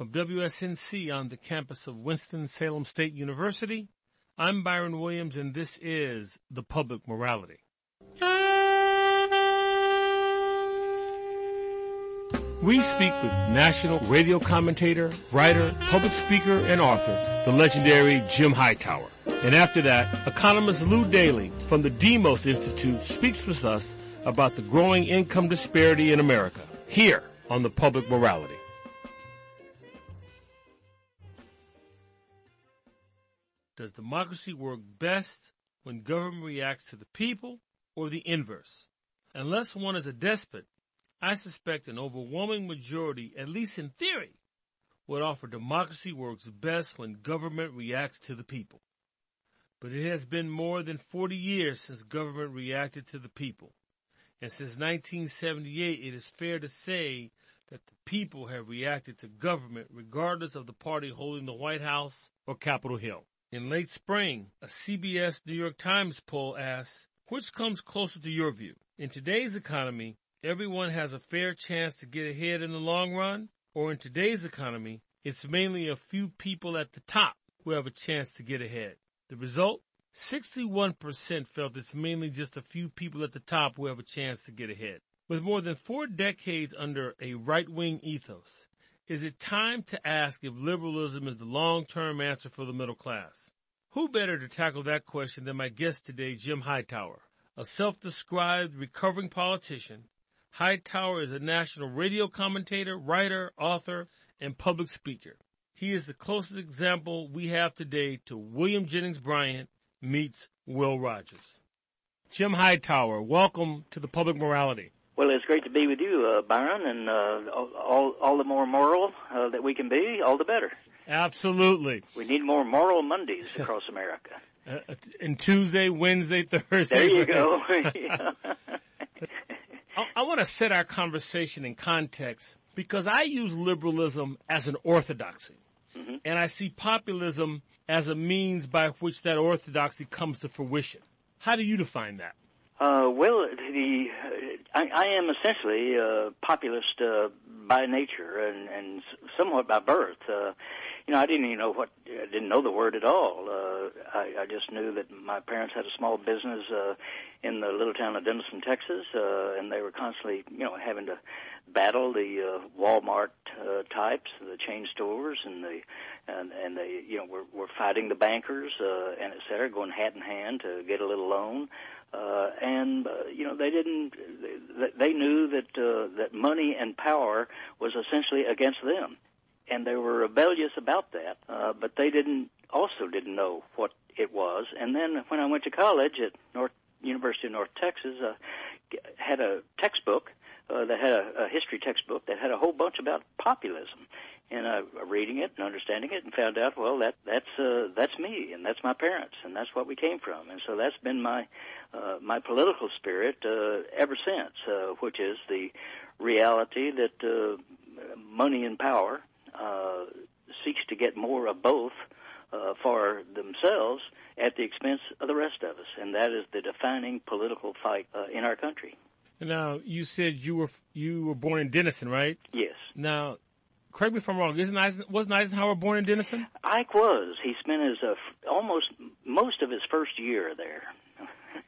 From WSNC on the campus of Winston-Salem State University, I'm Byron Williams and this is The Public Morality. We speak with national radio commentator, writer, public speaker, and author, the legendary Jim Hightower. And after that, economist Lew Daly from the Demos Institute speaks with us about the growing income disparity in America, here on The Public Morality. Does democracy work best when government reacts to the people or the inverse? Unless one is a despot, I suspect an overwhelming majority, at least in theory, would offer democracy works best when government reacts to the people. But it has been more than 40 years since government reacted to the people. And since 1978, it is fair to say that the people have reacted to government regardless of the party holding the White House or Capitol Hill. In late spring, a CBS New York Times poll asked, which comes closer to your view? In today's economy, everyone has a fair chance to get ahead in the long run, or in today's economy, it's mainly a few people at the top who have a chance to get ahead. The result? 61% felt it's mainly just a few people at the top who have a chance to get ahead. With more than four decades under a right-wing ethos, is it time to ask if liberalism is the long-term answer for the middle class? Who better to tackle that question than my guest today, Jim Hightower, a self-described recovering politician. Hightower is a national radio commentator, writer, author, and public speaker. He is the closest example we have today to William Jennings Bryan meets Will Rogers. Jim Hightower, welcome to the Public Morality. Well, it's great to be with you, uh, Byron, and uh, all all the more moral uh, that we can be, all the better. Absolutely. We need more moral Mondays across America. Uh, and Tuesday, Wednesday, Thursday. There you go. I, I want to set our conversation in context because I use liberalism as an orthodoxy, mm-hmm. and I see populism as a means by which that orthodoxy comes to fruition. How do you define that? Uh, well, the I, I am essentially a populist uh, by nature and, and somewhat by birth. Uh, you know, I didn't even know what I didn't know the word at all. Uh, I, I just knew that my parents had a small business uh, in the little town of Denison, Texas, uh, and they were constantly, you know, having to battle the uh, Walmart uh, types, the chain stores, and the and and they, you know, were, were fighting the bankers uh, and et cetera, going hat in hand to get a little loan. And uh, you know they didn't. They, they knew that uh, that money and power was essentially against them, and they were rebellious about that. Uh, but they didn't also didn't know what it was. And then when I went to college at North University of North Texas, uh, had a textbook uh, that had a, a history textbook that had a whole bunch about populism. And uh, reading it and understanding it and found out well that that's uh, that's me and that's my parents and that's what we came from. And so that's been my uh, my political spirit uh, ever since uh, which is the reality that uh, money and power uh, seeks to get more of both uh, for themselves at the expense of the rest of us. And that is the defining political fight uh, in our country now you said you were you were born in Denison, right? Yes. Now correct me if I'm wrong. Isn't Eisen, wasn't Eisenhower born in Denison? Ike was. He spent his uh, almost most of his first year there.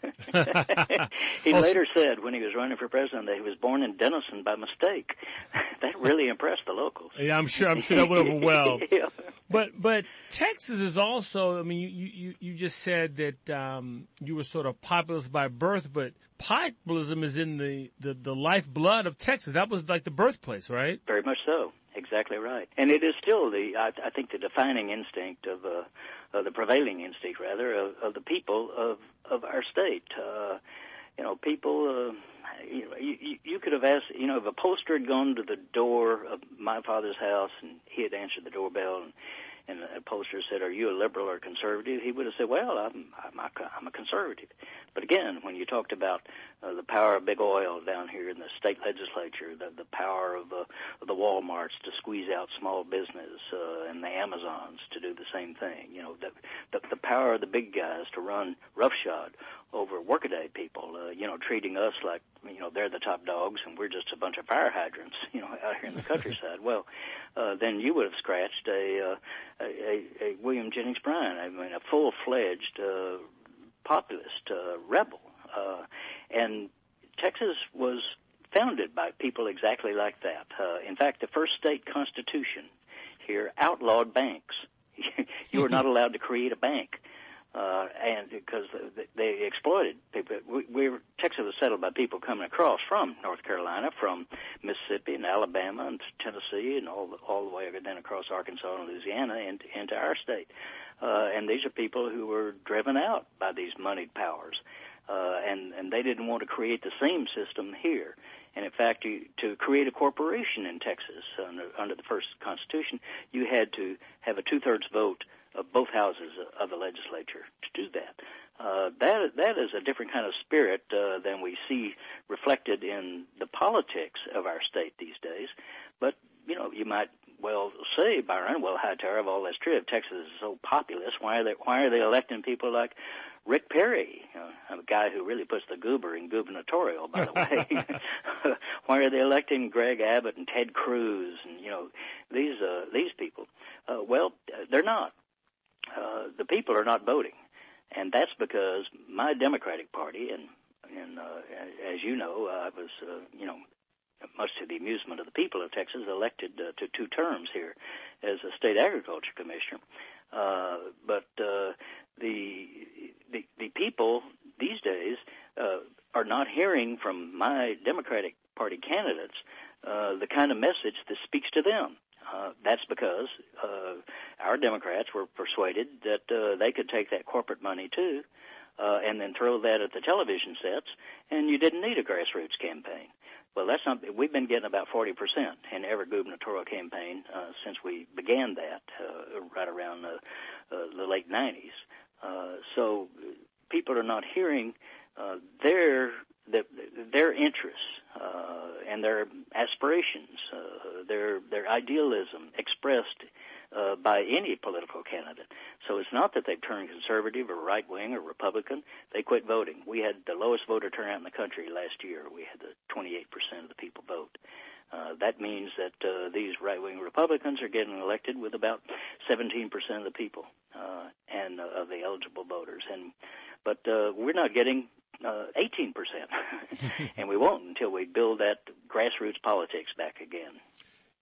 he later said when he was running for president that he was born in Denison by mistake. that really impressed the locals. Yeah, I'm sure. I'm sure that went over well. yeah. But but Texas is also. I mean, you you you just said that um, you were sort of populist by birth, but populism is in the the the lifeblood of Texas. That was like the birthplace, right? Very much so. Exactly right. And it is still the I, I think the defining instinct of. Uh, uh, the prevailing instinct, rather, of, of the people of of our state. Uh, you know, people. Uh, you, you, you could have asked. You know, if a poster had gone to the door of my father's house and he had answered the doorbell and and a pollster said, "Are you a liberal or conservative?" He would have said, "Well, I'm I'm a, I'm a conservative." But again, when you talked about uh, the power of big oil down here in the state legislature, the the power of, uh, the WalMarts to squeeze out small business uh, and the Amazons to do the same thing, you know, the, the the power of the big guys to run roughshod over workaday people, uh, you know, treating us like, you know, they're the top dogs and we're just a bunch of fire hydrants, you know, out here in the countryside. well, uh, then you would have scratched a, uh, a, a William Jennings Bryan, I mean, a full-fledged, uh, populist, uh, rebel. Uh, and Texas was founded by people exactly like that. Uh, in fact, the first state constitution here outlawed banks. you were not allowed to create a bank. Uh, and because they exploited people, we, we Texas was settled by people coming across from North Carolina, from Mississippi and Alabama and Tennessee, and all the, all the way then across Arkansas and Louisiana into, into our state. Uh, and these are people who were driven out by these moneyed powers, uh, and and they didn't want to create the same system here. And in fact, you, to create a corporation in Texas under, under the first Constitution, you had to have a two-thirds vote of both houses of the legislature to do that. Uh, that that is a different kind of spirit uh, than we see reflected in the politics of our state these days. But you know, you might well say, Byron, well, Hightower, of all that's true. If Texas is so populous, why are they why are they electing people like Rick Perry, uh, a guy who really puts the goober in gubernatorial, by the way. Why are they electing Greg Abbott and Ted Cruz and you know these uh, these people? Uh, well, they're not. Uh, the people are not voting, and that's because my Democratic Party and and uh, as you know, I was uh, you know much to the amusement of the people of Texas, elected uh, to two terms here as a state agriculture commissioner. Uh, but uh, the, the the people these days uh, are not hearing from my Democratic Party candidates uh, the kind of message that speaks to them. Uh, that's because uh, our Democrats were persuaded that uh, they could take that corporate money too, uh, and then throw that at the television sets, and you didn't need a grassroots campaign. Well, that's not. We've been getting about forty percent in every gubernatorial campaign uh, since we began that, uh, right around uh, uh, the late '90s. Uh, so people are not hearing uh, their the, their interests uh, and their aspirations, uh, their their idealism expressed uh, by any political candidate. So it's not that they've turned conservative or right wing or Republican. They quit voting. We had the lowest voter turnout in the country last year. We had the 28% of the people vote. Uh, that means that uh, these right-wing Republicans are getting elected with about 17% of the people uh, and uh, of the eligible voters. And but uh, we're not getting uh, 18%, and we won't until we build that grassroots politics back again.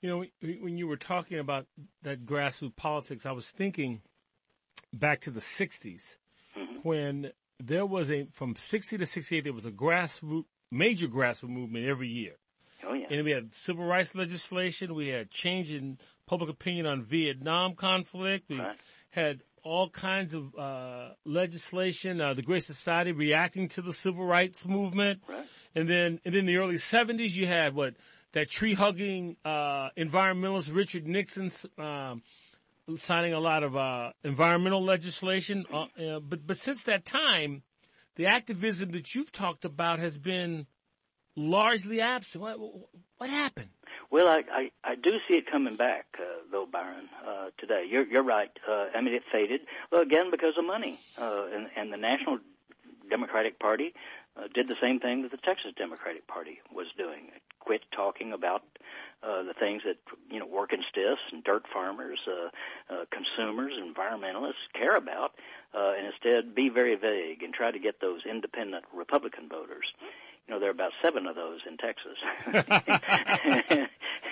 You know, when you were talking about that grassroots politics, I was thinking back to the 60s mm-hmm. when there was a, from 60 to 68, there was a grassroots, major grassroots movement every year. Oh, yeah. And we had civil rights legislation. We had change in public opinion on Vietnam conflict. We right. had all kinds of uh, legislation. Uh, the Great Society reacting to the civil rights movement. Right. And then, and in the early 70s, you had what that tree hugging uh, environmentalist Richard Nixon um, signing a lot of uh, environmental legislation. Uh, uh, but but since that time, the activism that you've talked about has been largely absent. What, what happened? Well, I, I, I do see it coming back, uh, though, Byron. Uh, today, you're you're right. Uh, I mean, it faded. Well, again, because of money, uh, and and the National Democratic Party uh, did the same thing that the Texas Democratic Party was doing. It quit talking about uh, the things that you know working stiffs and dirt farmers, uh, uh, consumers, environmentalists care about, uh, and instead be very vague and try to get those independent Republican voters. You know, there are about seven of those in Texas,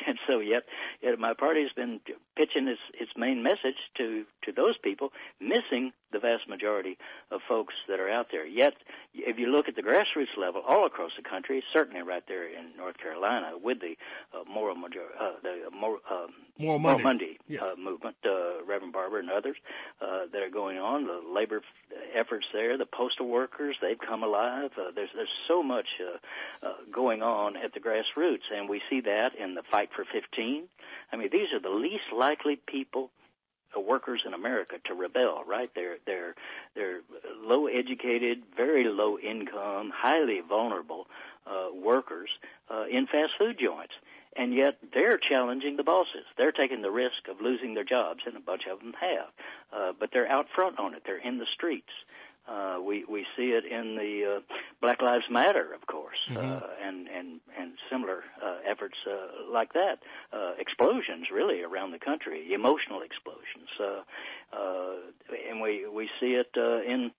and so yet, yet my party's been pitching its its main message to to those people, missing the vast majority of folks that are out there. Yet, if you look at the grassroots level all across the country, certainly right there in North Carolina with the uh, moral major, uh, the more um, Moral Monday, Monday yes. uh, movement, uh, Reverend Barber and others uh, that are going on, the labor efforts there, the postal workers, they've come alive. Uh, there's there's so much uh, uh, going on at the grassroots, and we see that in the fight for 15. I mean, these are the least likely people uh, workers in America to rebel, right? They're they're they're low educated, very low income, highly vulnerable uh, workers uh, in fast food joints, and yet they're challenging the bosses. They're taking the risk of losing their jobs, and a bunch of them have. Uh, but they're out front on it. They're in the streets. Uh, we we see it in the uh, Black Lives Matter, of course, Mhm. uh, and and and similar uh, efforts uh, like that. Uh, explosions, really, around the country, emotional explosions, uh, uh, and we we see it uh, in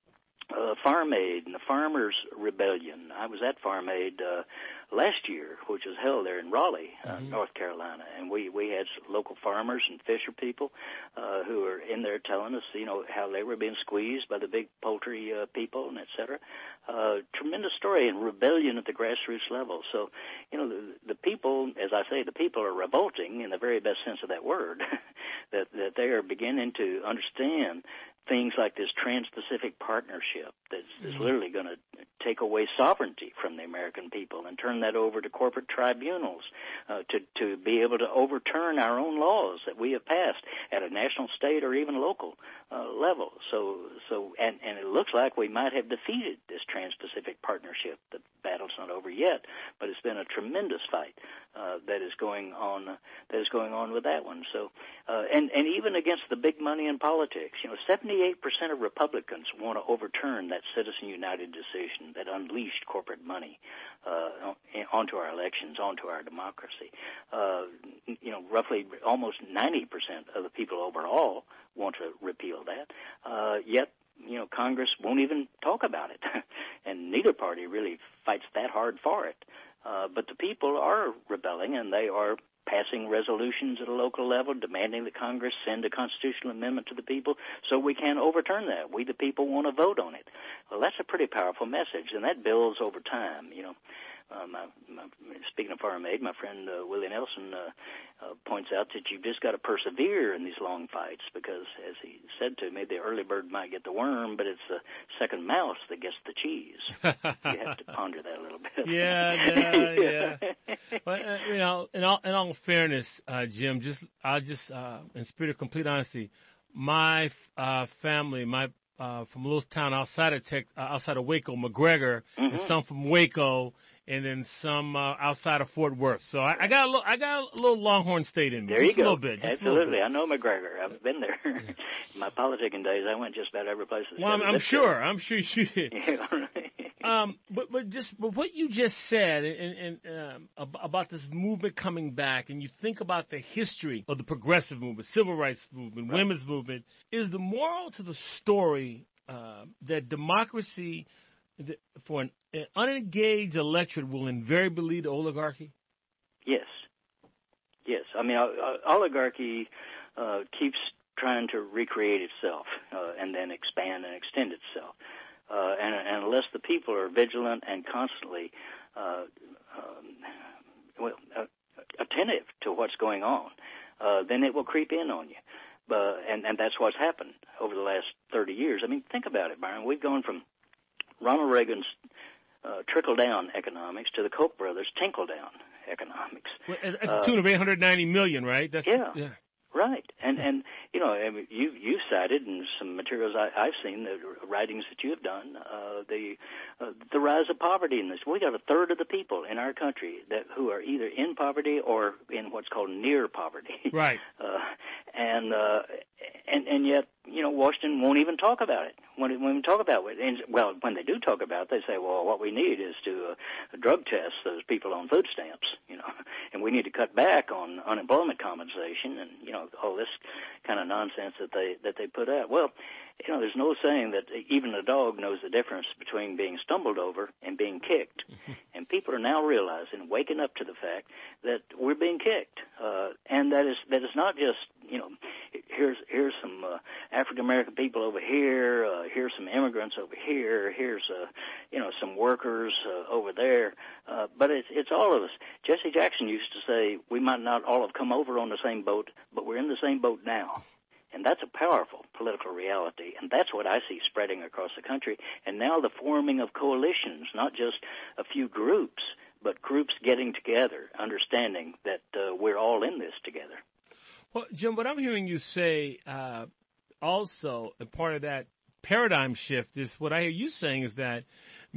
uh, Farm Aid and the Farmers Rebellion. I was at Farm Aid uh, last year, which was held there in Raleigh, uh, Mhm. North Carolina, and we we had local farmers and fisher people uh, who were in there telling us, you know, how they were being squeezed by the big poultry uh, people and et cetera. Uh, tremendous story and rebellion at the grassroots level. So, you know, the, the people, as I say, the people are revolting in the very best sense of that word. that that they are beginning to understand things like this Trans-Pacific Partnership that's, that's Mhm. literally going to take away sovereignty from the American people and turn that over to corporate tribunals uh, to to be able to overturn our own laws that we have passed at a national, state, or even local uh, level. So so and and it looks like we might have defeated this Trans-Pacific Partnership. The battle's not over yet, but it's been a tremendous fight uh, that is going on uh, that is going on with that one. So uh, and and even against the big money in politics, you know, 78% of Republicans want to overturn that Citizen United decision that unleashed corporate money uh, onto our elections, onto our democracy. Uh, you know, roughly almost 90% of the people overall want to repeal that. Uh, yet, you know, Congress won't even talk about it, and neither party really fights that hard for it. Uh, but the people are rebelling, and they are passing resolutions at a local level demanding that Congress send a constitutional amendment to the people so we can overturn that. We, the people, want to vote on it. Well, that's a pretty powerful message, and that builds over time. You know, uh, my, my, speaking of Farm Aid, my friend uh, Willie Nelson uh, uh, points out that you've just got to persevere in these long fights because, as he said to me, the early bird might get the worm, but it's the second mouse that gets the cheese. you have to ponder that a little bit. Yeah, yeah, yeah. But uh, you know, in all in all fairness, uh, Jim, just I'll just uh, in spirit of complete honesty, my uh, family, my uh, from a little town outside of Tech, uh, outside of Waco, McGregor, and Mhm. some from Waco, and then some uh, outside of Fort Worth. So I, I got a little, I got a little Longhorn State in me, There just you a little bit, Absolutely. little bit. I know McGregor. I've been there. In my politicking days, I went just about every place. Well, I'm, I'm sure, I'm sure you did. Yeah, right. Um, but but just but what you just said and, and um, about this movement coming back, and you think about the history of the progressive movement, civil rights movement, women's movement, is the moral to the story uh, that democracy for an, an unengaged electorate will invariably lead to oligarchy. Yes. Yes. I mean, oligarchy uh, keeps trying to recreate itself uh, and then expand and extend itself. Uh, and, and unless the people are vigilant and constantly uh, um, well, uh, attentive to what's going on, uh, then it will creep in on you. Uh, and, and that's what's happened over the last 30 years. I mean, think about it, Byron. We've gone from Ronald Reagan's uh, trickle down economics to the Koch brothers tinkle down economics. Well, At, the Uh, tune of 890 million, right? That's Yeah. yeah. Right, and and you know, I mean, you you cited in some materials I, I've seen the writings that you have done uh, the uh, the rise of poverty in this. We got a third of the people in our country that who are either in poverty or in what's called near poverty. Right. Uh, and uh, and and yet, you know, Washington won't even talk about it. When when we talk about it, and well, when they do talk about it, they say, well, what we need is to uh, drug test those people on food stamps, you know, and we need to cut back on unemployment compensation, and you know, all this kind of nonsense that they that they put out. Well, you know, there's no saying that even a dog knows the difference between being stumbled over and being kicked. and people are now realizing, waking up to the fact that we're being kicked, uh, and that is that is not just you know, here's here's some uh, African American people over here, uh, here's some immigrants over here, here's uh, you know some workers uh, over there, uh, but it's it's all of us. Jesse Jackson used to say we might not all have come over on the same boat, but we're in the same boat now. And that's a powerful political reality, and that's what I see spreading across the country. And now the forming of coalitions, not just a few groups, but groups getting together, understanding that uh, we're all in this together. Well, Jim, what I'm hearing you say, uh, also, a part of that paradigm shift is what I hear you saying is that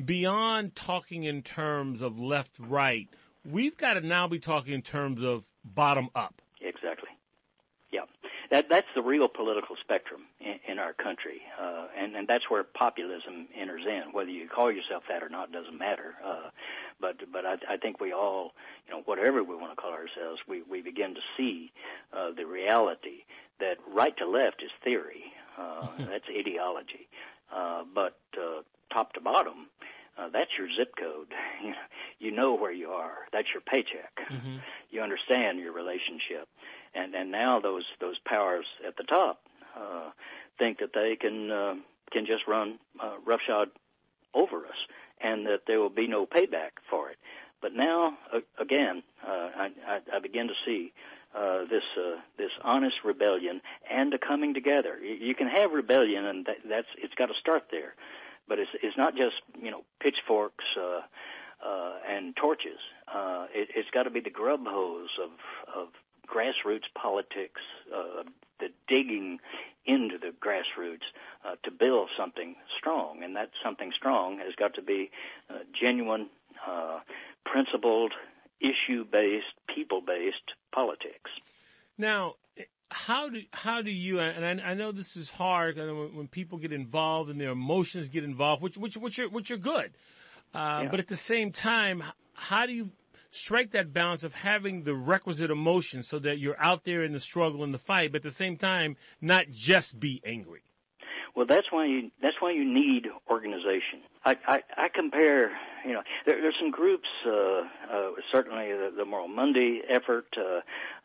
beyond talking in terms of left right, we've got to now be talking in terms of bottom up. That that's the real political spectrum in, in our country, uh, and and that's where populism enters in. Whether you call yourself that or not doesn't matter. Uh, but but I, I think we all, you know, whatever we want to call ourselves, we we begin to see uh, the reality that right to left is theory. Uh, that's ideology. Uh, but uh, top to bottom, uh, that's your zip code. you know where you are. That's your paycheck. Mm-hmm. You understand your relationship, and and now those those powers at the top uh, think that they can uh, can just run uh, roughshod over us, and that there will be no payback for it. But now, uh, again, uh, I, I, I begin to see uh, this uh, this honest rebellion and a coming together. You can have rebellion, and that, that's it's got to start there. But it's it's not just you know pitchforks uh, uh, and torches. Uh, it, it's got to be the grub hose of of grassroots politics, uh, the digging into the grassroots uh, to build something strong, and that something strong has got to be uh, genuine, uh, principled, issue-based, people-based politics. Now, how do how do you and I, I know this is hard when, when, people get involved and their emotions get involved, which which which are which are good, uh, yeah. but at the same time, how do you strike that balance of having the requisite emotion so that you're out there in the struggle and the fight, but at the same time, not just be angry? Well, that's why you that's why you need organization. I I, I compare, you know, there, there's some groups, uh, uh, certainly the, the Moral Monday effort, uh,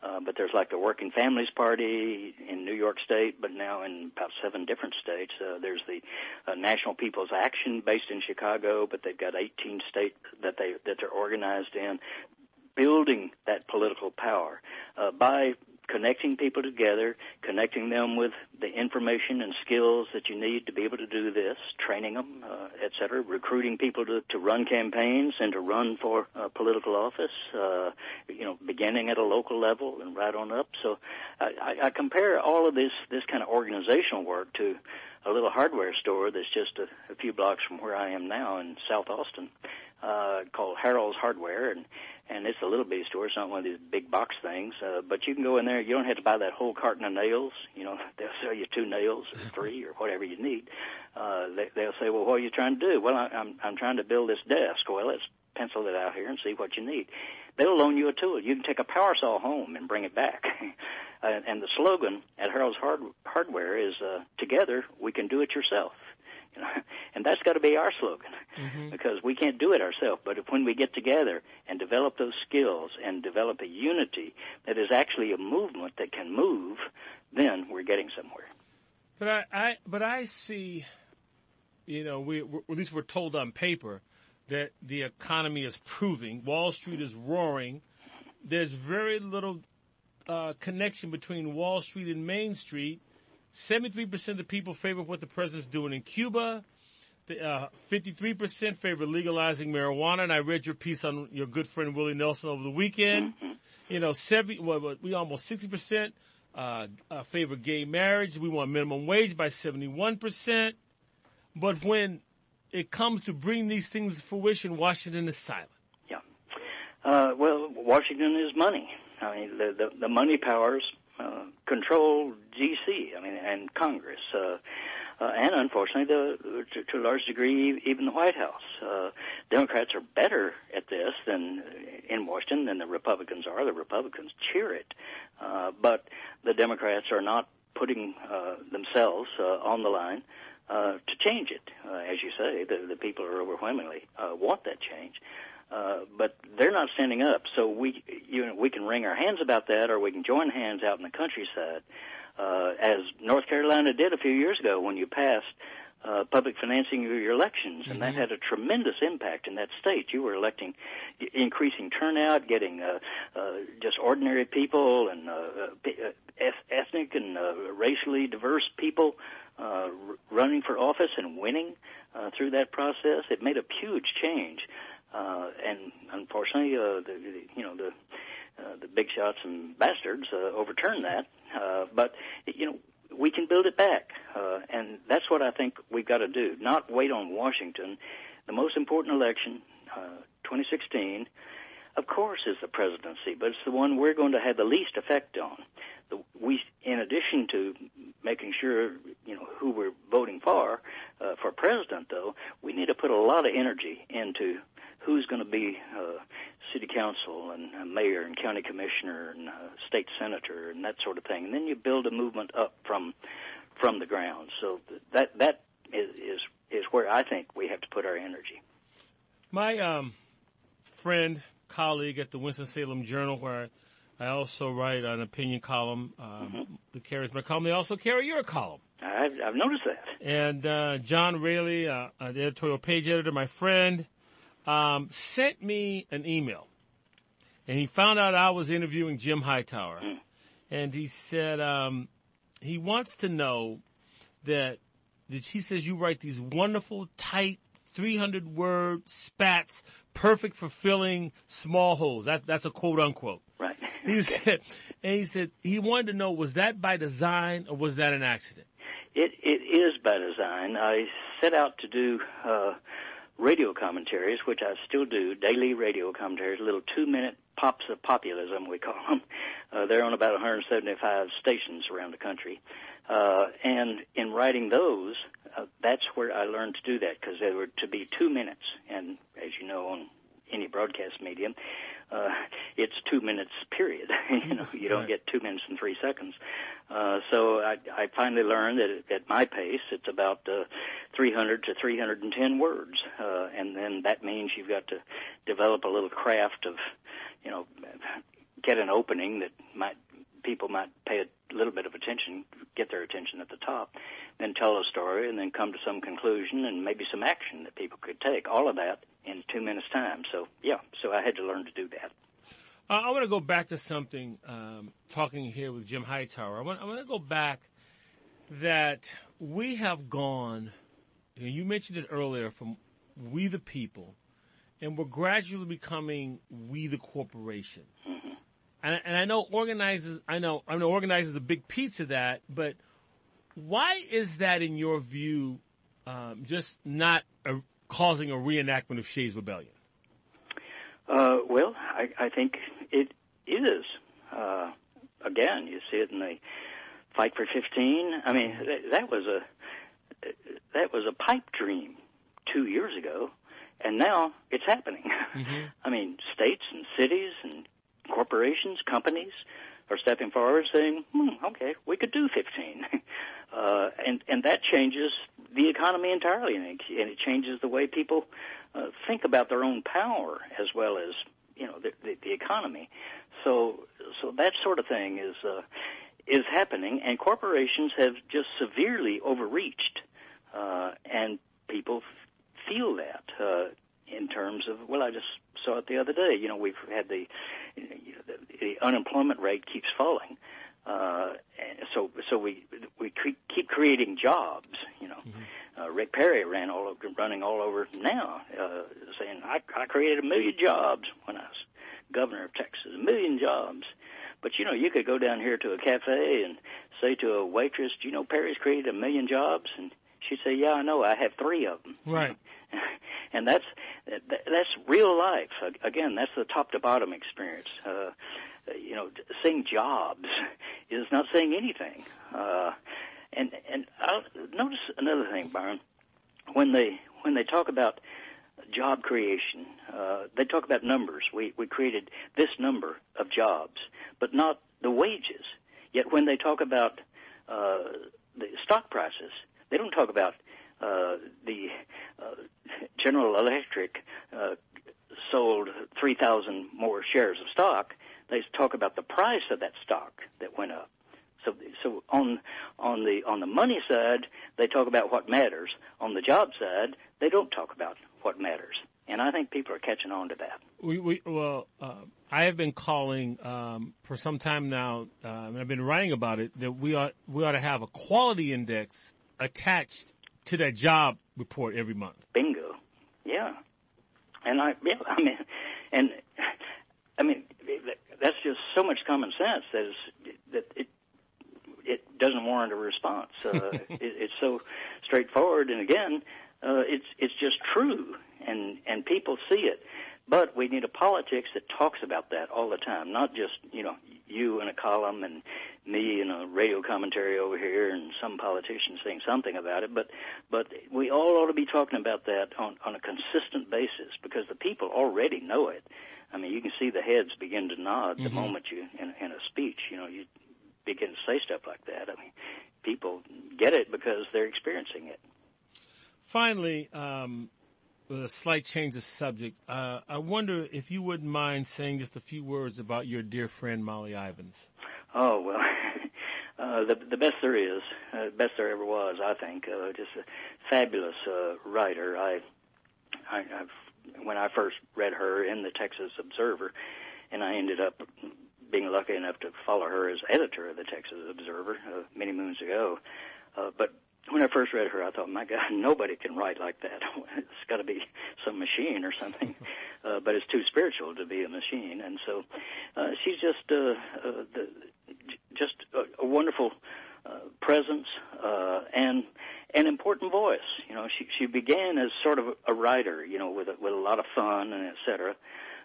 uh, but there's like the Working Families Party in New York State, but now in about seven different states. Uh, there's the uh, National People's Action based in Chicago, but they've got 18 states that they that they're organized in building that political power uh, by connecting people together, connecting them with the information and skills that you need to be able to do this, training them, uh, et cetera, recruiting people to, to run campaigns and to run for uh, political office, uh, you know, beginning at a local level and right on up. So I, I compare all of this, this kind of organizational work to a little hardware store that's just a, a few blocks from where I am now in South Austin, uh, called Harold's Hardware. And and it's a little bitty store. It's not one of these big box things. Uh, but you can go in there. You don't have to buy that whole carton of nails. You know, they'll sell you two nails or three or whatever you need. Uh, they, they'll say, "Well, what are you trying to do?" Well, I, I'm I'm trying to build this desk. Well, let's pencil it out here and see what you need. They'll loan you a tool. You can take a power saw home and bring it back. uh, and the slogan at Harold's Hard- Hardware is, uh, "Together we can do it yourself." You know, and that's got to be our slogan mm-hmm. because we can't do it ourselves. But if when we get together and develop those skills and develop a unity that is actually a movement that can move, then we're getting somewhere. But I, I but I see, you know, we at least we're told on paper that the economy is proving. Wall Street is roaring. There's very little uh, connection between Wall Street and Main Street 73% of the people favor what the president's doing in Cuba. Uh, 53% favor legalizing marijuana. And I read your piece on your good friend Willie Nelson over the weekend. Mm-hmm. You know, 70, well, we almost 60% uh, uh, favor gay marriage. We want minimum wage by 71%. But when it comes to bringing these things to fruition, Washington is silent. Yeah. Uh, well, Washington is money. I mean, the, the, the money powers uh, control D.C. I mean, and Congress, uh, uh, and unfortunately, the to, to a large degree, even the White House. Uh, Democrats are better at this than in Washington than the Republicans are. The Republicans cheer it, uh, but the Democrats are not putting uh, themselves uh, on the line uh, to change it. Uh, as you say, the, the people are overwhelmingly uh, want that change. Uh, but they're not standing up. So we, you know, we can wring our hands about that, or we can join hands out in the countryside, uh, as North Carolina did a few years ago when you passed uh, public financing of your elections, and mm-hmm. that had a tremendous impact in that state. You were electing, increasing turnout, getting uh, uh, just ordinary people and uh, uh, ethnic and uh, racially diverse people uh, running for office and winning uh, through that process. It made a huge change uh, and unfortunately, uh, the, the you know the uh, the and bastards uh, overturned that. Uh, but you know we can build it back, uh, and that's what I think we've got to do. Not wait on Washington. The most important election, uh, 2016, of course, is the presidency, but it's the one we're going to have the least effect on. The, we in addition to making sure you know who we're voting for uh, for president, though, we need to put a lot of energy into who's going to be uh, council and uh, mayor and county commissioner and uh, state senator and that sort of thing. And then you build a movement up from from the ground. So that that is is, is where I think we have to put our energy. My um, friend, colleague at the Winston Salem Journal, where I also write an opinion column um, mm-hmm. that carries my column. They also carry your column. I've, I've noticed that. And uh, John Railey, uh, the editorial page editor, my friend, um, sent me an email, and he found out I was interviewing Jim Hightower, mm. and he said um, he wants to know that, that he says you write these wonderful, tight, 300 word spats, perfect for filling small holes. That, that's a quote unquote. Right. He said, and he said he wanted to know was that by design or was that an accident? It it is by design. I set out to do uh, radio commentaries, which I still do, daily radio commentaries, little two-minute pops of populism, we call them. Uh, they're on about 175 stations around the country. Uh, and in writing those, uh, that's where I learned to do that because they were to be two minutes. And as you know, on any broadcast medium, uh, it's two minutes period. you know, you don't get two minutes and three seconds. Uh, so I, I finally learned that at my pace, it's about uh, 300 to 310 words, uh, and then that means you've got to develop a little craft of, you know, get an opening that might people might pay a little bit of attention, get their attention at the top, then tell a story, and then come to some conclusion and maybe some action that people could take. All of that in two minutes' time. So yeah, so I had to learn to do that. Uh, I want to go back to something. Um, talking here with Jim Hightower, I want, I want to go back that we have gone. and You mentioned it earlier from we the people, and we're gradually becoming we the corporation. Mm-hmm. And, and I know organizers. I know I know organizers a big piece of that, but why is that in your view? Um, just not a, causing a reenactment of Shays' Rebellion? Uh, well, I, I think it is. Uh, again, you see it in the fight for 15. I mean, that, that was a that was a pipe dream two years ago, and now it's happening. Mm-hmm. I mean, states and cities and corporations, companies are stepping forward, saying, hmm, "Okay, we could do 15," uh, and and that changes the economy entirely, and it, and it changes the way people uh, think about their own power as well as you know the, the, the economy. So so that sort of thing is uh, is happening, and corporations have just severely overreached, uh, and people feel that uh, in terms of well, I just saw it the other day. You know, we've had the, you know, the, the unemployment rate keeps falling. Uh, so so we we cre- keep creating jobs, you know. Mm-hmm. Uh, Rick Perry ran all over, running all over now, uh, saying I, I created a million jobs when I was governor of Texas, a million jobs. But you know, you could go down here to a cafe and say to a waitress, you know Perry's created a million jobs?" And she'd say, "Yeah, I know. I have three of them." Right. and that's that's real life. Again, that's the top to bottom experience. Uh, you know, saying jobs is not saying anything. Uh, and and I'll notice another thing, Byron. When they when they talk about job creation, uh, they talk about numbers. We we created this number of jobs, but not the wages. Yet when they talk about uh, the stock prices, they don't talk about the uh, General Electric uh, sold 3,000 more shares of stock. They talk about the price of that stock that went up. So, so on on the on the money side, they talk about what matters. On the job side, they don't talk about what matters. And I think people are catching on to that. We, we well, uh, I have been calling um, for some time now, uh, and I've been writing about it that we ought we ought to have a quality index attached to that job report every month. Bingo. Yeah. And I, yeah, I mean, and I mean, that's just so much common sense that is, that it it doesn't warrant a response. Uh, it, it's so straightforward, and again, uh, it's it's just true, and and people see it. But we need a politics that talks about that all the time, not just you know you in a column and me in a radio commentary over here and some politician saying something about it, but but we all ought to be talking about that on on a consistent basis because the people already know it. I mean, you can see the heads begin to nod mm-hmm. the moment you in, in a speech, you know, you begin to say stuff like that. I mean, people get it because they're experiencing it. Finally, um, a slight change of subject, uh, I wonder if you wouldn't mind saying just a few words about your dear friend Molly Ivins. Oh well, uh, the the best there is, uh, best there ever was. I think uh, just a fabulous uh, writer. I, I I've, when I first read her in the Texas Observer, and I ended up being lucky enough to follow her as editor of the Texas Observer uh, many moons ago. Uh, but when I first read her, I thought, my God, nobody can write like that. it's got to be some machine or something. Uh, but it's too spiritual to be a machine, and so uh, she's just uh, uh, the, just a, a wonderful uh, presence uh, and an important voice. You know, she she began as sort of a writer, you know, with a, with a lot of fun and et cetera.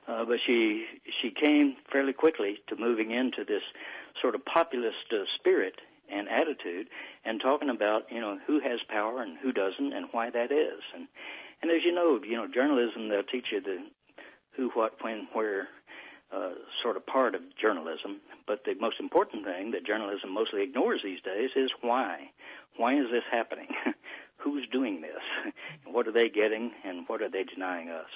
Uh, but she she came fairly quickly to moving into this sort of populist uh, spirit and attitude and talking about you know who has power and who doesn't and why that is. And and as you know you know journalism they'll teach you the who what when where uh, sort of part of journalism. But the most important thing that journalism mostly ignores these days is why. Why is this happening? Who's doing this? What are they getting and what are they denying us?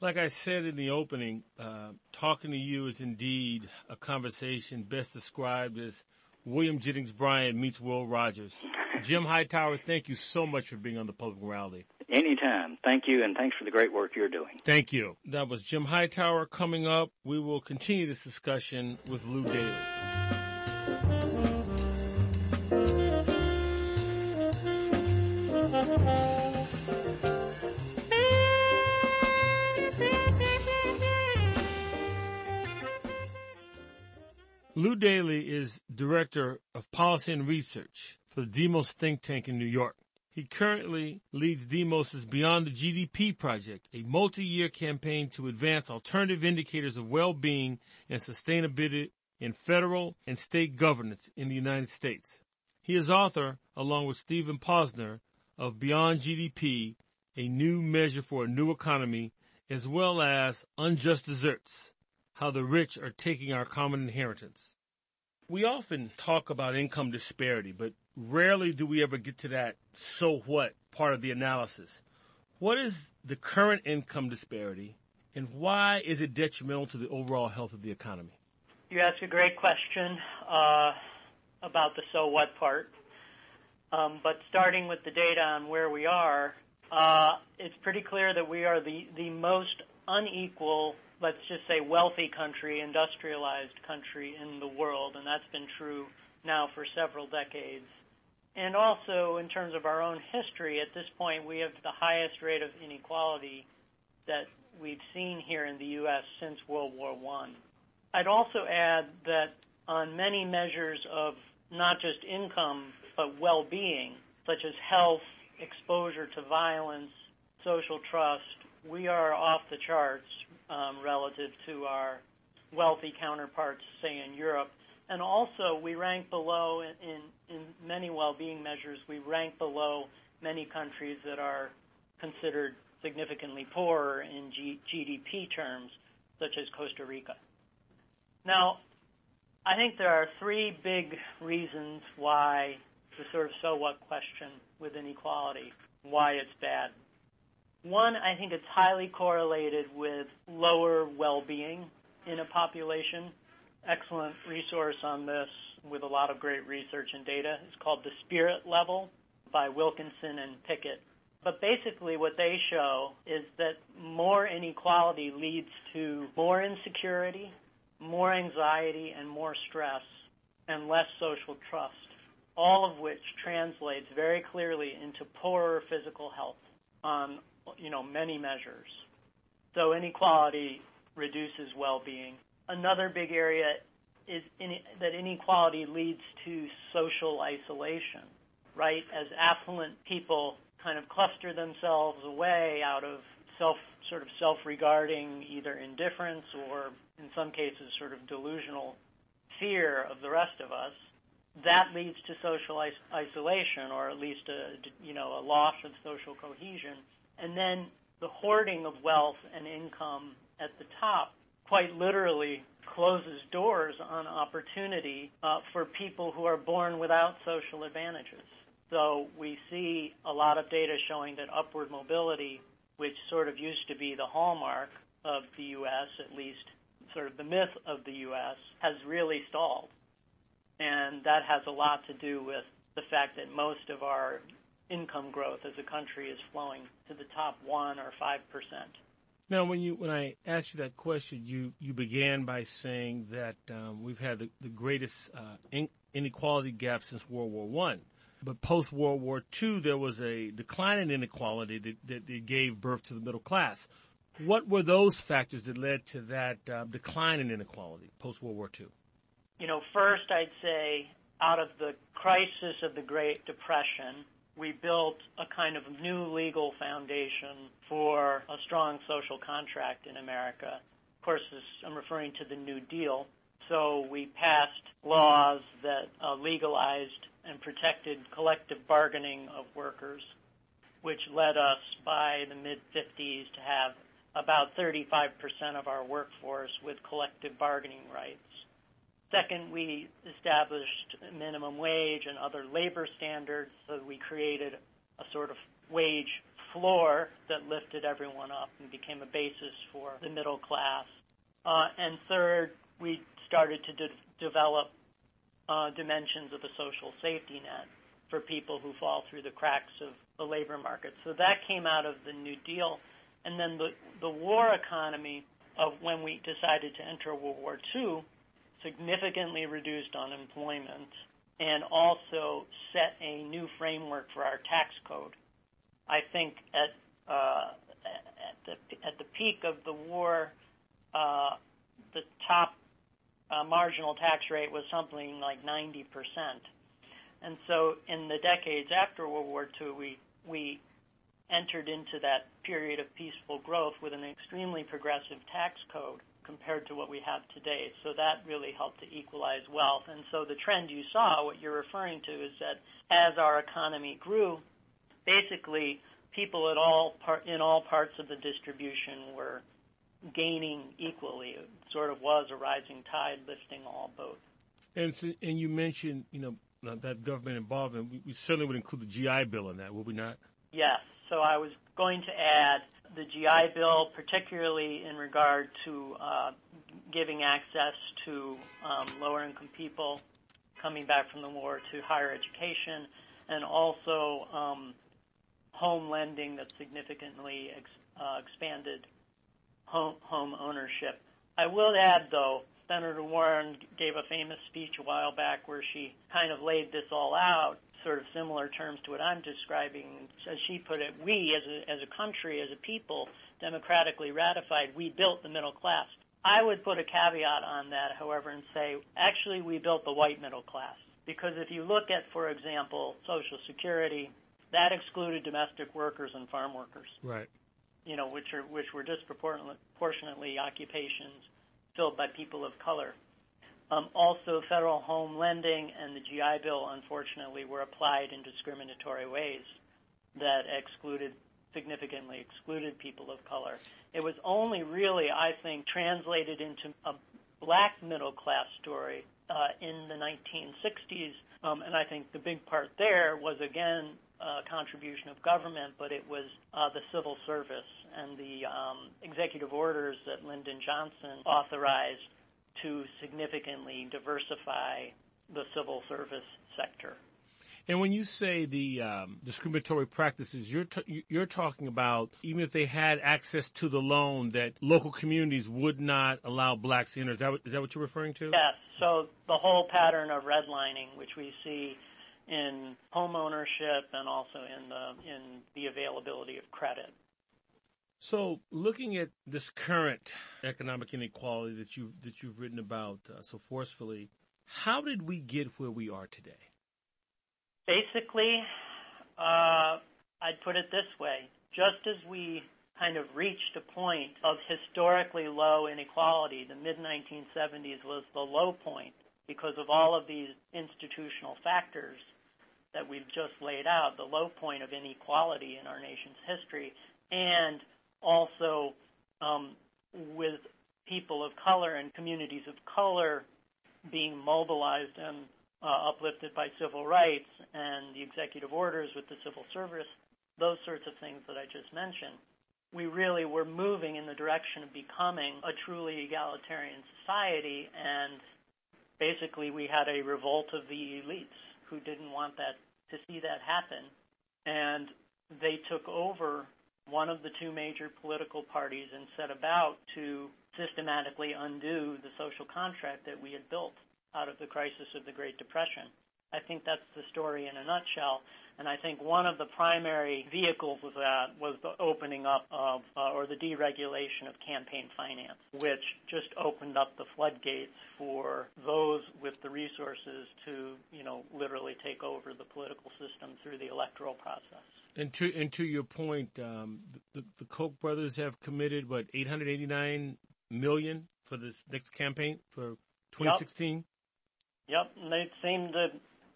Like I said in the opening, uh, talking to you is indeed a conversation best described as William Jennings Bryan meets Will Rogers. Jim Hightower, thank you so much for being on the Public Morality. Anytime. Thank you, and thanks for the great work you're doing. Thank you. That was Jim Hightower. Coming up, we will continue this discussion with Lew Daly. Lew Daly is Director of Policy and Research for the Demos think tank in New York. He currently leads Demos's Beyond the GDP project, a multi-year campaign to advance alternative indicators of well-being and sustainability in federal and state governance in the United States. He is author, along with Stephen Posner, of Beyond GDP, a new measure for a new economy, as well as Unjust Deserts, how the rich are taking our common inheritance. We often talk about income disparity, but rarely do we ever get to that so what part of the analysis. What is the current income disparity and why is it detrimental to the overall health of the economy? You ask a great question uh, about the so what part. Um, but starting with the data on where we are, uh, it's pretty clear that we are the, the most unequal let's just say, wealthy country, industrialized country in the world, and that's been true now for several decades. And also, in terms of our own history, at this point, we have the highest rate of inequality that we've seen here in the U.S. since World War I. I'd also add that on many measures of not just income, but well being, such as health, exposure to violence, social trust, we are off the charts um, relative to our wealthy counterparts, say in Europe. And also, we rank below in, in, in many well-being measures. We rank below many countries that are considered significantly poorer in G- GDP terms, such as Costa Rica. Now, I think there are three big reasons why the sort of so what question with inequality, why it's bad. One, I think it's highly correlated with lower well-being in a population. Excellent resource on this with a lot of great research and data. It's called The Spirit Level by Wilkinson and Pickett. But basically what they show is that more inequality leads to more insecurity, more anxiety, and more stress, and less social trust, all of which translates very clearly into poorer physical health on you know, many measures. So inequality reduces well-being. Another big area is in, that inequality leads to social isolation, right? As affluent people kind of cluster themselves away out of self sort of self-regarding either indifference or in some cases sort of delusional fear of the rest of us, that leads to social is- isolation or at least a, you know, a loss of social cohesion. And then the hoarding of wealth and income at the top quite literally closes doors on opportunity uh, for people who are born without social advantages. So we see a lot of data showing that upward mobility, which sort of used to be the hallmark of the U.S., at least sort of the myth of the U.S., has really stalled. And that has a lot to do with the fact that most of our income growth as a country is flowing to the top one or five percent. Now, when you when I asked you that question, you you began by saying that um, we've had the, the greatest uh, in, inequality gap since World War One, but post World War Two, there was a decline in inequality that, that, that, gave birth to the middle class. What were those factors that led to that uh, decline in inequality post World War Two? You know, first I'd say out of the crisis of the Great Depression, we built a kind of new legal foundation for a strong social contract in America. Of course, this, I'm referring to the New Deal. So we passed laws that uh, legalized and protected collective bargaining of workers, which led us by the mid 50s to have about 35% of our workforce with collective bargaining rights. Second, we established minimum wage and other labor standards, so we created a sort of wage floor that lifted everyone up and became a basis for the middle class. Uh, and third, we started to de- develop uh, dimensions of a social safety net for people who fall through the cracks of the labor market. So that came out of the New Deal. And then the, the war economy of when we decided to enter World War II significantly reduced unemployment and also set a new framework for our tax code. I think at uh, at the at the peak of the war, uh, the top uh, marginal tax rate was something like 90 percent, and so in the decades after World War II, we we entered into that period of peaceful growth with an extremely progressive tax code compared to what we have today. So that really helped to equalize wealth. And so the trend you saw, what you're referring to, is that as our economy grew, basically people at all par- in all parts of the distribution were gaining equally. It sort of was a rising tide lifting all boats. And so, and you mentioned, you know, that government involvement. We, we certainly would include the GI Bill in that, would we not? Yes. So I was going to add the GI Bill, particularly in regard to uh, giving access to um, lower income people coming back from the war to higher education, and also um, home lending that significantly ex- uh, expanded home, home ownership. I will add, though, Senator Warren gave a famous speech a while back where she kind of laid this all out sort of similar terms to what I'm describing. As she put it, we as a, as a country, as a people, democratically ratified, we built the middle class. I would put a caveat on that, however, and say, actually, we built the white middle class. Because if you look at, for example, Social Security, that excluded domestic workers and farm workers. Right. You know, which are which were disproportionately occupations filled by people of color. Um, also, federal home lending and the GI Bill, unfortunately, were applied in discriminatory ways that excluded significantly excluded people of color. It was only really, I think, translated into a black middle class story uh, in the 1960s, um, and I think the big part there was again a contribution of government, but it was uh, the civil service and the um, executive orders that Lyndon Johnson authorized to significantly diversify the civil service sector. And when you say the um, discriminatory practices, you're t- you're talking about even if they had access to the loan, that local communities would not allow blacks enter. Is that what, is that what you're referring to? Yes. So the whole pattern of redlining, which we see in home ownership and also in the in the availability of credit. So, looking at this current economic inequality that you that you've written about uh, so forcefully, how did we get where we are today? Basically, uh, I'd put it this way: just as we kind of reached a point of historically low inequality, the mid 1970s was the low point because of all of these institutional factors that we've just laid out, the low point of inequality in our nation's history, and also um, with people of color and communities of color being mobilized and uh, uplifted by civil rights and the executive orders with the civil service, those sorts of things that I just mentioned. We really were moving in the direction of becoming a truly egalitarian society, and basically we had a revolt of the elites who didn't want that to see that happen, and they took over one of the two major political parties and set about to systematically undo the social contract that we had built out of the crisis of the Great Depression. I think that's the story in a nutshell. And I think one of the primary vehicles of that was the opening up of, uh, or the deregulation of campaign finance, which just opened up the floodgates for those with the resources to, you know, literally take over the political system through the electoral process. And to and to your point, um, the, the Koch brothers have committed what 889 million for this next campaign for 2016. Yep. Yep, and they seem to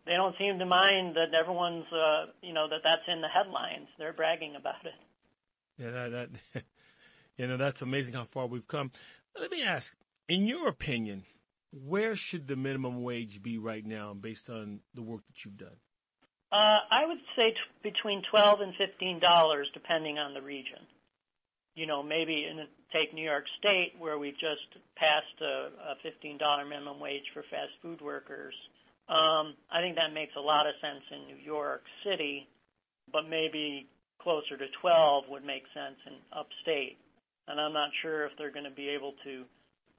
they don't seem to mind that everyone's uh, you know that that's in the headlines. They're bragging about it. Yeah, that, that you know that's amazing how far we've come. Let me ask, in your opinion, where should the minimum wage be right now, based on the work that you've done? Uh, I would say t- between twelve and fifteen dollars, depending on the region. You know, maybe in take New York State, where we've just passed a, a $15 minimum wage for fast food workers. Um, I think that makes a lot of sense in New York City, but maybe closer to 12 would make sense in upstate. And I'm not sure if they're going to be able to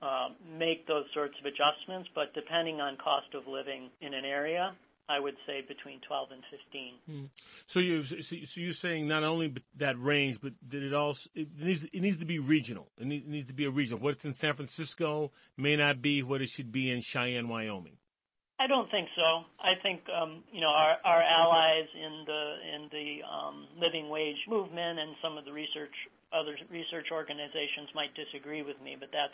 uh, make those sorts of adjustments, but depending on cost of living in an area, I would say between 12 and 15. Hmm. So you so you're saying not only that range, but that it also it needs it needs to be regional. It needs, it needs to be a regional. What's in San Francisco may not be what it should be in Cheyenne, Wyoming. I don't think so. I think um, you know our, our allies in the in the um, living wage movement and some of the research other research organizations might disagree with me, but that's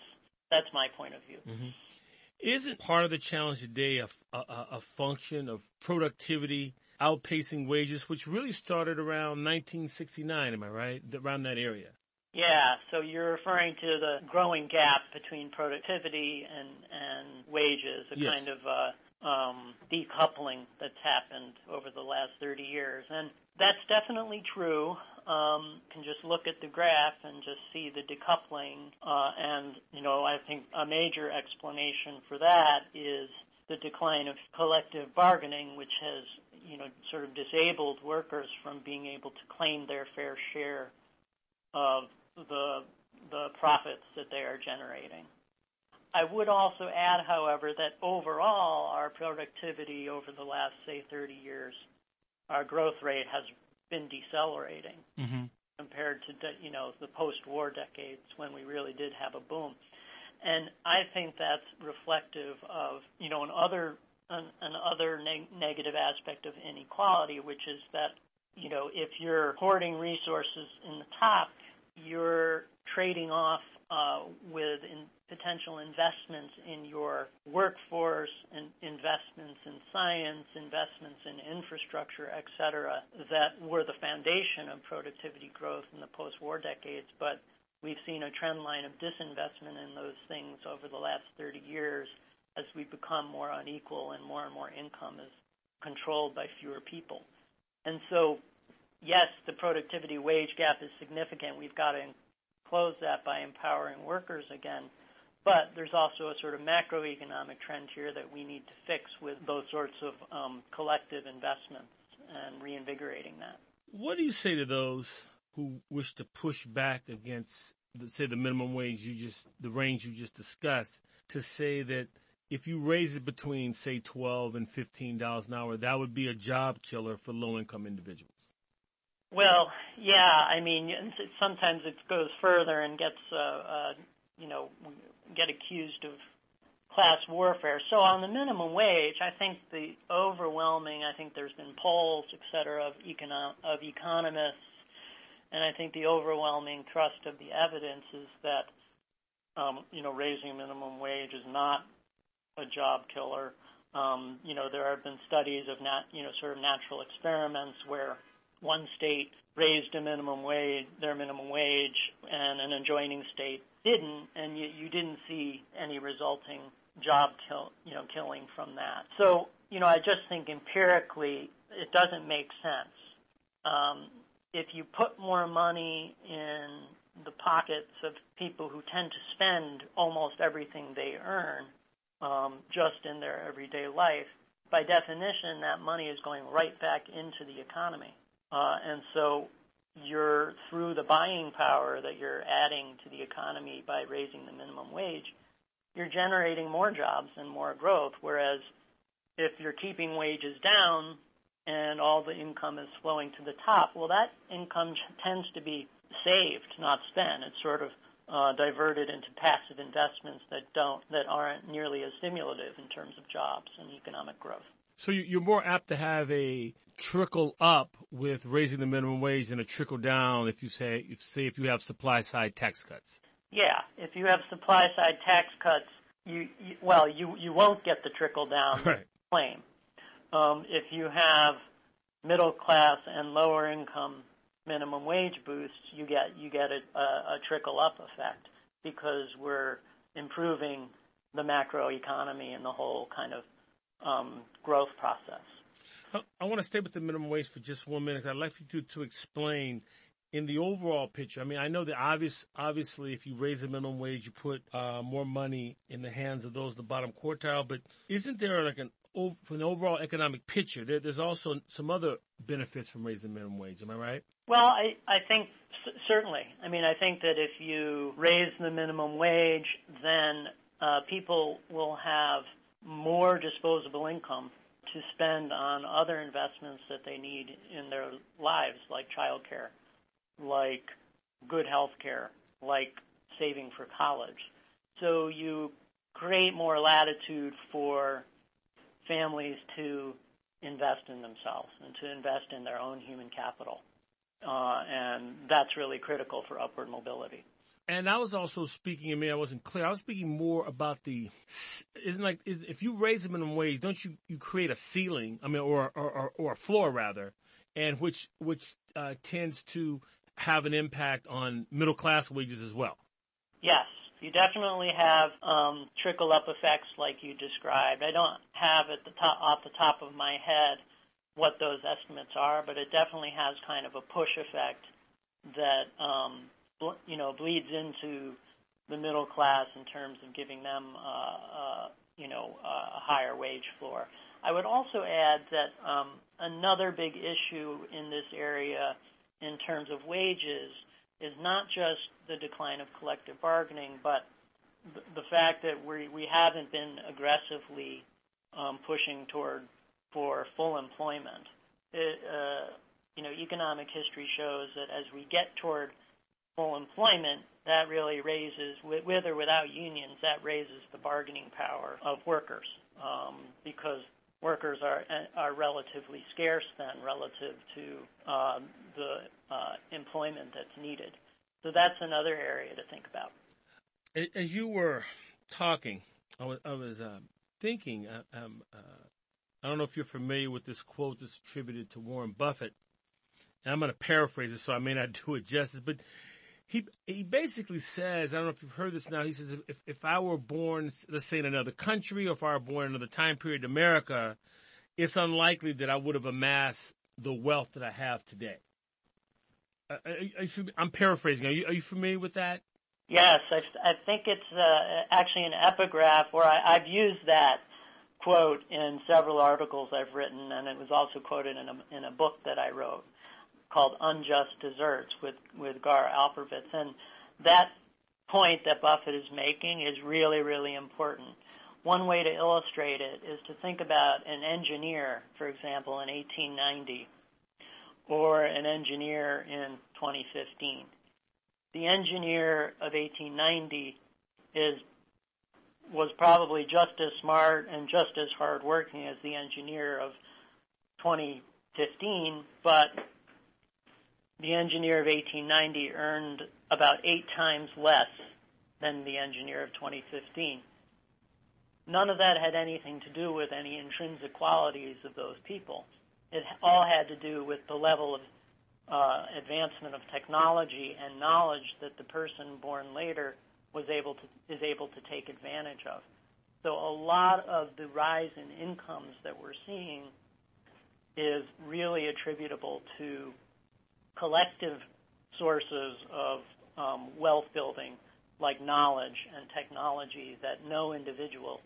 that's my point of view. Mm-hmm. Isn't part of the challenge today a, a, a function of productivity outpacing wages, which really started around 1969? Am I right? Around that area. Yeah, so you're referring to the growing gap between productivity and, and wages, a yes. kind of uh, um, decoupling that's happened over the last 30 years. And that's definitely true. Um, can just look at the graph and just see the decoupling. Uh, and, you know, I think a major explanation for that is the decline of collective bargaining, which has, you know, sort of disabled workers from being able to claim their fair share of the the profits that they are generating. I would also add, however, that overall our productivity over the last, say, 30 years, our growth rate has been decelerating mm-hmm. compared to, you know, the post-war decades when we really did have a boom. And I think that's reflective of, you know, another an, another neg- negative aspect of inequality, which is that, you know, if you're hoarding resources in the top, you're trading off uh, with in potential investments in your workforce, and investments in science, investments in infrastructure, et cetera, that were the foundation of productivity growth in the post-war decades. But we've seen a trend line of disinvestment in those things over the last 30 years as we become more unequal and more and more income is controlled by fewer people. And so, yes, the productivity wage gap is significant. We've got to close that by empowering workers again. But there's also a sort of macroeconomic trend here that we need to fix with those sorts of um, collective investments and reinvigorating that. What do you say to those who wish to push back against, say, the minimum wage you just, the range you just discussed, to say that if you raise it between, say, twelve and fifteen dollars an hour, that would be a job killer for low-income individuals? Well, yeah. I mean, sometimes it goes further and gets, uh, uh, you know, get accused of class warfare. So on the minimum wage, I think the overwhelming, I think there's been polls, et cetera, of, econo- of economists, and I think the overwhelming thrust of the evidence is that, um, you know, raising minimum wage is not a job killer. Um, you know, there have been studies of nat, you know, sort of natural experiments where one state raised a minimum wage, their minimum wage, and an adjoining state didn't, and you, you didn't see any resulting job kill, you know, killing from that. So, you know, I just think empirically it doesn't make sense. Um, if you put more money in the pockets of people who tend to spend almost everything they earn um, just in their everyday life, by definition, that money is going right back into the economy. Uh, and so you're through the buying power that you're adding to the economy by raising the minimum wage, you're generating more jobs and more growth. Whereas if you're keeping wages down and all the income is flowing to the top, well, that income tends to be saved, not spent. It's sort of uh, diverted into passive investments that don't that aren't nearly as stimulative in terms of jobs and economic growth. So you're more apt to have a trickle up with raising the minimum wage than a trickle down if you say if say if you have supply side tax cuts. Yeah, if you have supply side tax cuts, you, you well you you won't get the trickle down right. claim. Um, if you have middle class and lower income minimum wage boosts, you get you get a, a, a trickle up effect because we're improving the macroeconomy and the whole kind of um, growth process. I want to stay with the minimum wage for just one minute. I'd like you to, to explain in the overall picture. I mean, I know that obvious, obviously, if you raise the minimum wage, you put uh, more money in the hands of those in the bottom quartile. But isn't there like an from the overall economic picture, there, there's also some other benefits from raising the minimum wage. Am I right? Well, I, I think c- certainly. I mean, I think that if you raise the minimum wage, then uh, people will have more disposable income to spend on other investments that they need in their lives, like childcare, like good health care, like saving for college. So you create more latitude for families to invest in themselves and to invest in their own human capital. Uh, and that's really critical for upward mobility. And I was also speaking, I mean, I wasn't clear. I was speaking more about the, isn't like, if you raise the minimum wage, don't you, you create a ceiling, I mean, or, or, or, or a floor rather, and which, which, uh, tends to have an impact on middle class wages as well? Yes. You definitely have um, trickle up effects like you described. I don't have at the top, off the top of my head what those estimates are, but it definitely has kind of a push effect that um, you know, bleeds into the middle class in terms of giving them, uh, uh, you know, a higher wage floor. I would also add that um, another big issue in this area in terms of wages is not just the decline of collective bargaining, but the fact that we we haven't been aggressively um, pushing toward for full employment. It, uh, you know, economic history shows that as we get toward full employment, that really raises, with or without unions, that raises the bargaining power of workers um, because workers are are relatively scarce then relative to uh, the uh, employment that's needed. So that's another area to think about. As you were talking, I was, I was uh, thinking. Uh, um, uh, I don't know if you're familiar with this quote that's attributed to Warren Buffett. And I'm going to paraphrase it, so I may not do it justice, but he he basically says, I don't know if you've heard this now. He says, if if I were born, let's say in another country, or if I were born in another time period, in America, it's unlikely that I would have amassed the wealth that I have today. Uh, are, are you, I'm paraphrasing. Are you are you familiar with that? Yes, I, I think it's uh, actually an epigraph where I, I've used that quote in several articles I've written, and it was also quoted in a, in a book that I wrote called Unjust Deserts with, with Gar Alperovitz. And that point that Buffett is making is really, really important. One way to illustrate it is to think about an engineer, for example, in 1890, or an engineer in 2015. The engineer of 1890 is was probably just as smart and just as hardworking as the engineer of 2015, but the engineer of 1890 earned about eight times less than the engineer of 2015. none of that had anything to do with any intrinsic qualities of those people. It all had to do with the level of uh, advancement of technology and knowledge that the person born later was able to is able to take advantage of. So a lot of the rise in incomes that we're seeing is really attributable to collective sources of um, wealth building, like knowledge and technology that no individual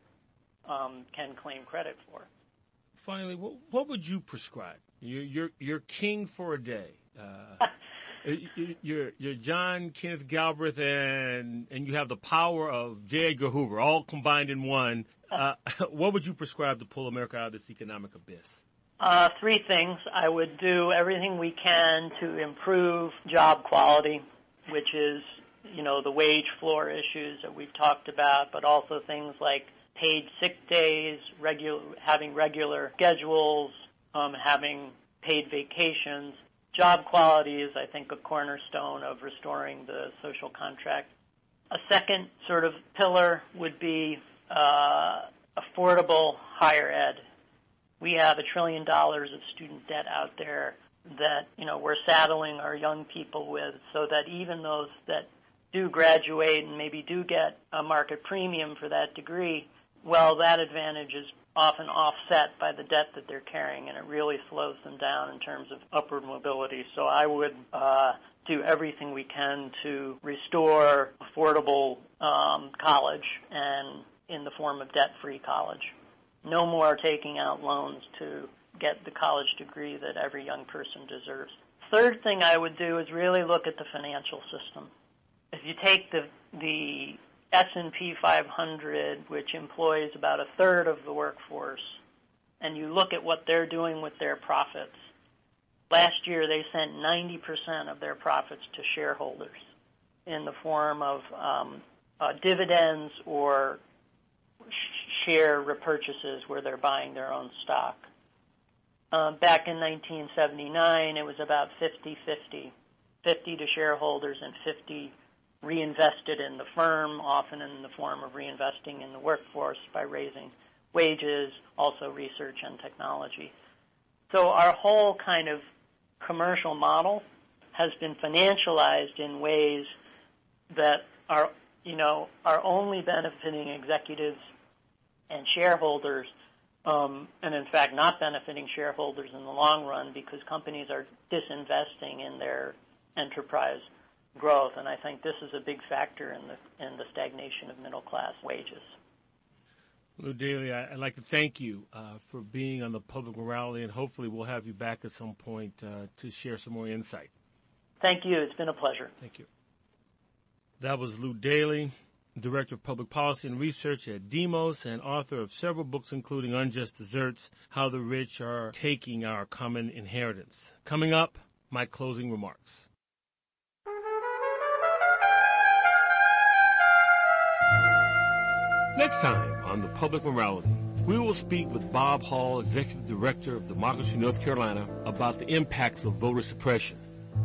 um, can claim credit for. Finally, what, what would you prescribe? You're, you're, you're king for a day. Uh, you're, you're John Kenneth Galbraith, and and you have the power of J. Edgar Hoover, all combined in one. Uh, what would you prescribe to pull America out of this economic abyss? Uh, three things. I would do everything we can to improve job quality, which is, you know, the wage floor issues that we've talked about, but also things like paid sick days, regular, having regular schedules, um, having paid vacations. Job quality is, I think, a cornerstone of restoring the social contract. A second sort of pillar would be uh, affordable higher ed we have a trillion dollars of student debt out there that you know we're saddling our young people with so that even those that do graduate and maybe do get a market premium for that degree well that advantage is often offset by the debt that they're carrying and it really slows them down in terms of upward mobility. So i would uh, do everything we can to restore affordable um, college and in the form of debt free college no more taking out loans to get the college degree that every young person deserves. Third thing I would do is really look at the financial system. If you take the the S&P 500, which employs about a third of the workforce, and you look at what they're doing with their profits, last year they sent 90% of their profits to shareholders in the form of um, uh, dividends or share repurchases where they're buying their own stock. Um, back in 1979, it was about 50-50, 50 to shareholders and 50 reinvested in the firm, often in the form of reinvesting in the workforce by raising wages, also research and technology. So our whole kind of commercial model has been financialized in ways that are, you know, are only benefiting executives and shareholders, um, and in fact not benefiting shareholders in the long run because companies are disinvesting in their enterprise growth, and I think this is a big factor in the in the stagnation of middle class wages. Lew Daly, I'd like to thank you uh, for being on the public morality, and hopefully we'll have you back at some point uh, to share some more insight. Thank you. It's been a pleasure. Thank you. That was Lew Daly. Director of Public Policy and Research at Demos and author of several books including Unjust Deserts, How the Rich Are Taking Our Common Inheritance. Coming up, my closing remarks. Next time on The Public Morality, we will speak with Bob Hall, Executive Director of Democracy North Carolina, about the impacts of voter suppression.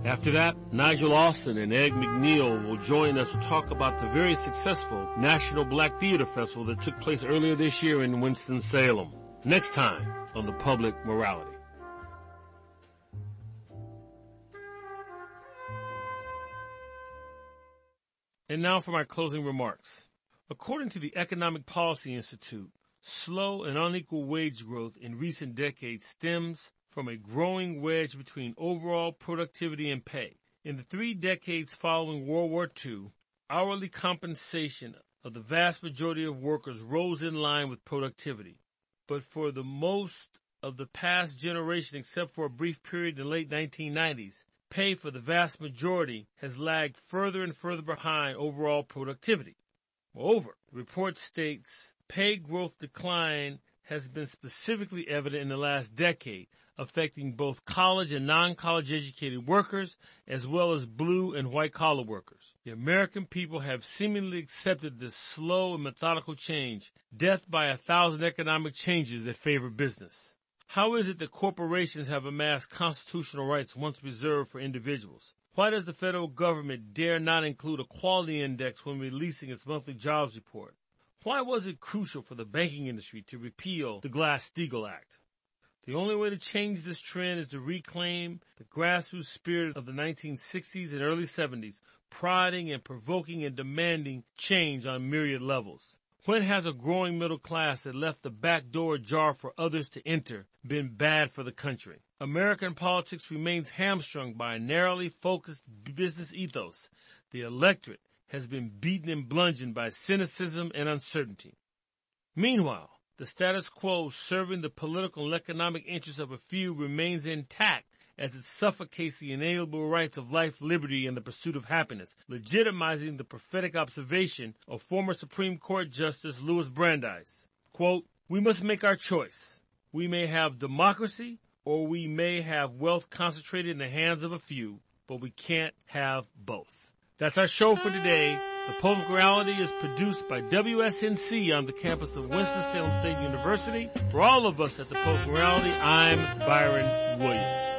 After that, Nigel Austin and Ed McNeil will join us to talk about the very successful National Black Theater Festival that took place earlier this year in Winston-Salem. Next time on The Public Morality. And now for my closing remarks. According to the Economic Policy Institute, slow and unequal wage growth in recent decades stems from a growing wedge between overall productivity and pay. In the three decades following World War II, hourly compensation of the vast majority of workers rose in line with productivity. But for the most of the past generation, except for a brief period in the late 1990s, pay for the vast majority has lagged further and further behind overall productivity. Moreover, the report states pay growth decline has been specifically evident in the last decade, affecting both college and non-college educated workers as well as blue and white collar workers. The American people have seemingly accepted this slow and methodical change, death by a thousand economic changes that favor business. How is it that corporations have amassed constitutional rights once reserved for individuals? Why does the federal government dare not include a quality index when releasing its monthly jobs report? Why was it crucial for the banking industry to repeal the Glass-Steagall Act? The only way to change this trend is to reclaim the grassroots spirit of the 1960s and early 70s, prodding and provoking and demanding change on myriad levels. When has a growing middle class that left the back door ajar for others to enter been bad for the country? American politics remains hamstrung by a narrowly focused business ethos. The electorate has been beaten and bludgeoned by cynicism and uncertainty. Meanwhile, the status quo serving the political and economic interests of a few remains intact as it suffocates the inalienable rights of life, liberty, and the pursuit of happiness, legitimizing the prophetic observation of former Supreme Court Justice Louis Brandeis. Quote, we must make our choice. We may have democracy or we may have wealth concentrated in the hands of a few, but we can't have both. That's our show for today. The Public Morality is produced by WSNC on the campus of Winston-Salem State University. For all of us at the Public Morality, I'm Byron Williams.